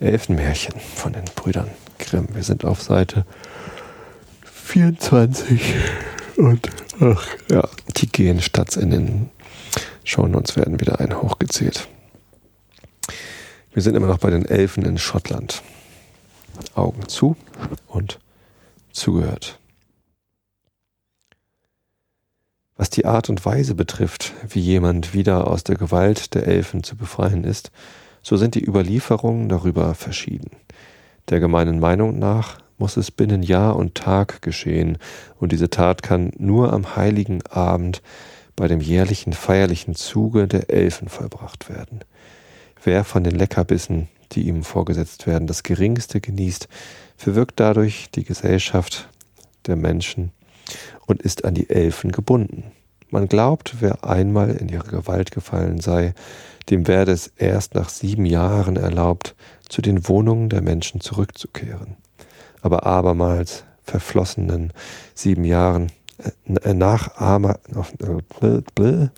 Elfenmärchen von den Brüdern Grimm. Wir sind auf Seite 24. Und ach, ja, die gehen statt in den Shownotes werden wieder ein hochgezählt. Wir sind immer noch bei den Elfen in Schottland. Augen zu und zugehört. Was die Art und Weise betrifft, wie jemand wieder aus der Gewalt der Elfen zu befreien ist, so sind die Überlieferungen darüber verschieden. Der gemeinen Meinung nach muss es binnen Jahr und Tag geschehen, und diese Tat kann nur am heiligen Abend bei dem jährlichen feierlichen Zuge der Elfen vollbracht werden. Wer von den Leckerbissen, die ihm vorgesetzt werden, das geringste genießt, verwirkt dadurch die Gesellschaft der Menschen und ist an die Elfen gebunden. Man glaubt, wer einmal in ihre Gewalt gefallen sei, dem werde es erst nach sieben Jahren erlaubt, zu den Wohnungen der Menschen zurückzukehren. Aber abermals verflossenen sieben Jahren äh, nach Ama, äh,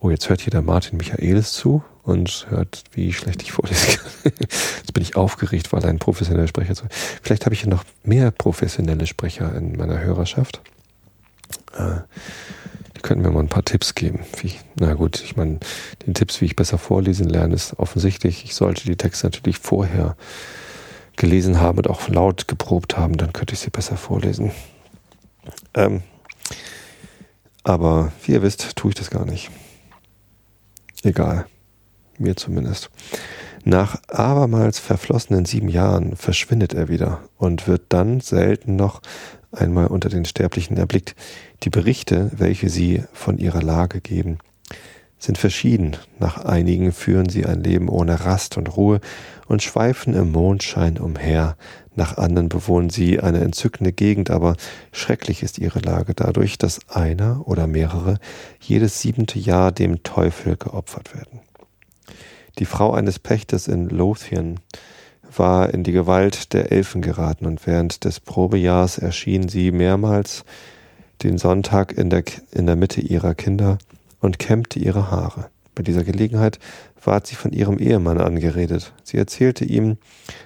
oh, jetzt hört hier der Martin Michaelis zu und hört, wie schlecht ich vorlesen kann. Jetzt bin ich aufgeregt, weil ein professioneller Sprecher zu. Vielleicht habe ich ja noch mehr professionelle Sprecher in meiner Hörerschaft. Äh, die können mir mal ein paar Tipps geben. Wie, na gut, ich meine, den Tipps, wie ich besser vorlesen lerne, ist offensichtlich. Ich sollte die Texte natürlich vorher gelesen haben und auch laut geprobt haben, dann könnte ich sie besser vorlesen. Ähm, aber wie ihr wisst, tue ich das gar nicht. Egal. Mir zumindest. Nach abermals verflossenen sieben Jahren verschwindet er wieder und wird dann selten noch einmal unter den Sterblichen erblickt. Die Berichte, welche sie von ihrer Lage geben, sind verschieden. Nach einigen führen sie ein Leben ohne Rast und Ruhe und schweifen im Mondschein umher. Nach anderen bewohnen sie eine entzückende Gegend, aber schrecklich ist ihre Lage dadurch, dass einer oder mehrere jedes siebente Jahr dem Teufel geopfert werden. Die Frau eines Pächters in Lothian war in die Gewalt der Elfen geraten und während des Probejahrs erschien sie mehrmals den Sonntag in der, in der Mitte ihrer Kinder und kämmte ihre Haare. Bei dieser Gelegenheit ward sie von ihrem Ehemann angeredet. Sie erzählte ihm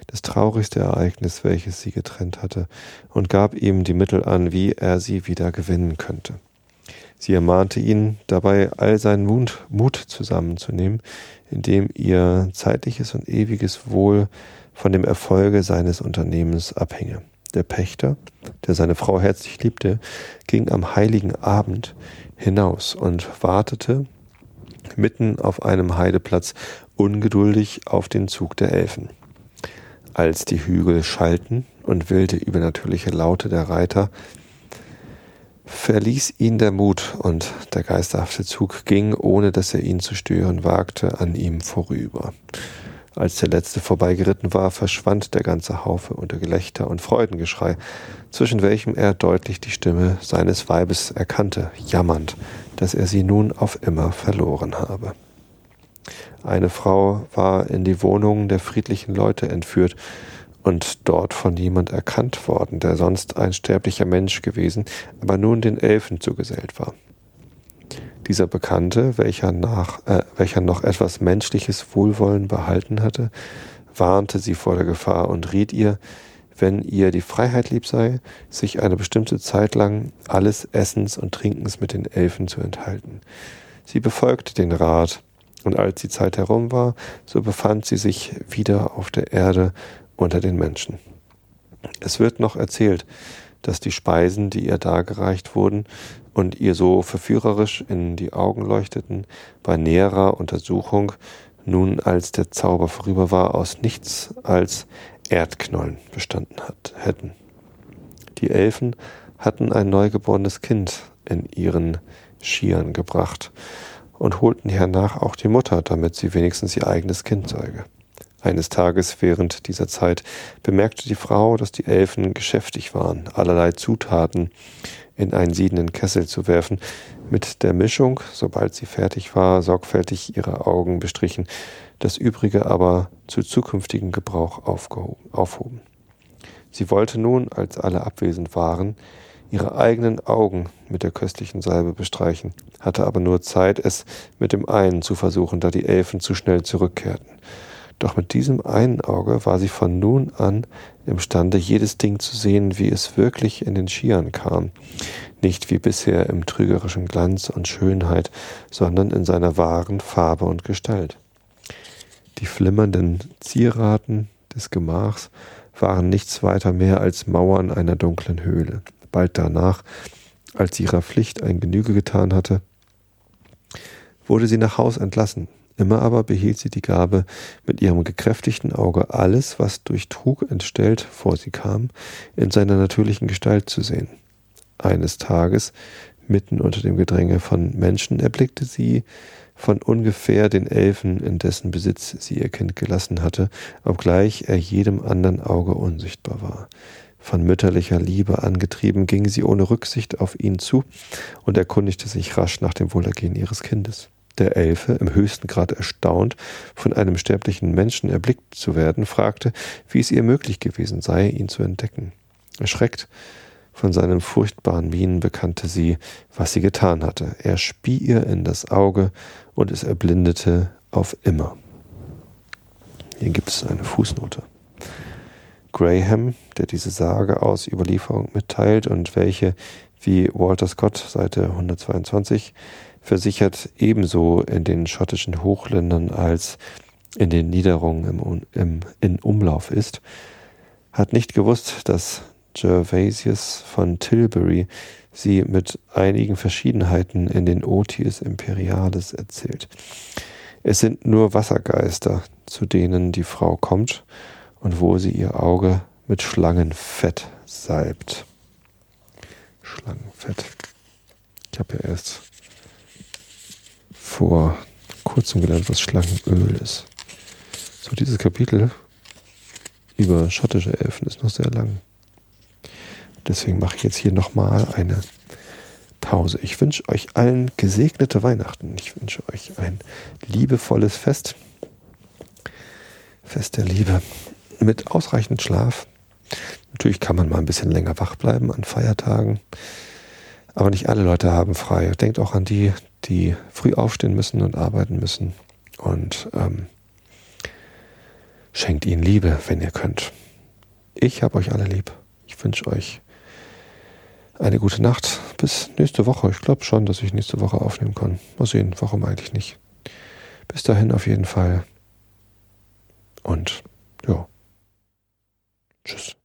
das traurigste Ereignis, welches sie getrennt hatte, und gab ihm die Mittel an, wie er sie wieder gewinnen könnte. Sie ermahnte ihn dabei, all seinen Mut, Mut zusammenzunehmen, indem ihr zeitliches und ewiges Wohl von dem Erfolge seines Unternehmens abhinge. Der Pächter, der seine Frau herzlich liebte, ging am heiligen Abend hinaus und wartete mitten auf einem Heideplatz ungeduldig auf den Zug der Elfen. Als die Hügel schalten und wilde übernatürliche Laute der Reiter verließ ihn der Mut und der geisterhafte Zug ging, ohne dass er ihn zu stören wagte, an ihm vorüber. Als der letzte vorbeigeritten war, verschwand der ganze Haufe unter Gelächter und Freudengeschrei, zwischen welchem er deutlich die Stimme seines Weibes erkannte, jammernd, dass er sie nun auf immer verloren habe. Eine Frau war in die Wohnungen der friedlichen Leute entführt und dort von jemand erkannt worden, der sonst ein sterblicher Mensch gewesen, aber nun den Elfen zugesellt war. Dieser Bekannte, welcher, nach, äh, welcher noch etwas menschliches Wohlwollen behalten hatte, warnte sie vor der Gefahr und riet ihr, wenn ihr die Freiheit lieb sei, sich eine bestimmte Zeit lang alles Essens und Trinkens mit den Elfen zu enthalten. Sie befolgte den Rat, und als die Zeit herum war, so befand sie sich wieder auf der Erde unter den Menschen. Es wird noch erzählt, dass die Speisen, die ihr dargereicht wurden und ihr so verführerisch in die Augen leuchteten, bei näherer Untersuchung nun als der Zauber vorüber war, aus nichts als Erdknollen bestanden hat, hätten. Die Elfen hatten ein neugeborenes Kind in ihren Schieren gebracht und holten hernach auch die Mutter, damit sie wenigstens ihr eigenes Kind zeuge. Eines Tages während dieser Zeit bemerkte die Frau, dass die Elfen geschäftig waren, allerlei Zutaten in einen siedenden Kessel zu werfen, mit der Mischung, sobald sie fertig war, sorgfältig ihre Augen bestrichen, das übrige aber zu zukünftigem Gebrauch aufhoben. Sie wollte nun, als alle abwesend waren, ihre eigenen Augen mit der köstlichen Salbe bestreichen, hatte aber nur Zeit, es mit dem einen zu versuchen, da die Elfen zu schnell zurückkehrten. Doch mit diesem einen Auge war sie von nun an imstande, jedes Ding zu sehen, wie es wirklich in den Skiern kam, nicht wie bisher im trügerischen Glanz und Schönheit, sondern in seiner wahren Farbe und Gestalt. Die flimmernden Zieraten des Gemachs waren nichts weiter mehr als Mauern einer dunklen Höhle. Bald danach, als sie ihrer Pflicht ein Genüge getan hatte, wurde sie nach Haus entlassen. Immer aber behielt sie die Gabe, mit ihrem gekräftigten Auge alles, was durch Trug entstellt vor sie kam, in seiner natürlichen Gestalt zu sehen. Eines Tages, mitten unter dem Gedränge von Menschen, erblickte sie von ungefähr den Elfen, in dessen Besitz sie ihr Kind gelassen hatte, obgleich er jedem anderen Auge unsichtbar war. Von mütterlicher Liebe angetrieben ging sie ohne Rücksicht auf ihn zu und erkundigte sich rasch nach dem Wohlergehen ihres Kindes. Der Elfe, im höchsten Grad erstaunt, von einem sterblichen Menschen erblickt zu werden, fragte, wie es ihr möglich gewesen sei, ihn zu entdecken. Erschreckt von seinen furchtbaren Mienen bekannte sie, was sie getan hatte. Er spie ihr in das Auge und es erblindete auf immer. Hier gibt es eine Fußnote. Graham, der diese Sage aus Überlieferung mitteilt und welche, wie Walter Scott, Seite 122, versichert, ebenso in den schottischen Hochländern als in den Niederungen im, im, in Umlauf ist, hat nicht gewusst, dass Gervasius von Tilbury sie mit einigen Verschiedenheiten in den Otis Imperialis erzählt. Es sind nur Wassergeister, zu denen die Frau kommt und wo sie ihr Auge mit Schlangenfett salbt. Schlangenfett. Ich habe ja erst vor kurzem gelernt, was Schlangenöl ist. So, dieses Kapitel über schottische Elfen ist noch sehr lang. Deswegen mache ich jetzt hier nochmal eine Pause. Ich wünsche euch allen gesegnete Weihnachten. Ich wünsche euch ein liebevolles Fest. Fest der Liebe mit ausreichend Schlaf. Natürlich kann man mal ein bisschen länger wach bleiben an Feiertagen, aber nicht alle Leute haben frei. Denkt auch an die, die früh aufstehen müssen und arbeiten müssen und ähm, schenkt ihnen Liebe, wenn ihr könnt. Ich habe euch alle lieb. Ich wünsche euch eine gute Nacht. Bis nächste Woche. Ich glaube schon, dass ich nächste Woche aufnehmen kann. Mal sehen, warum eigentlich nicht. Bis dahin auf jeden Fall. Und ja. Tschüss.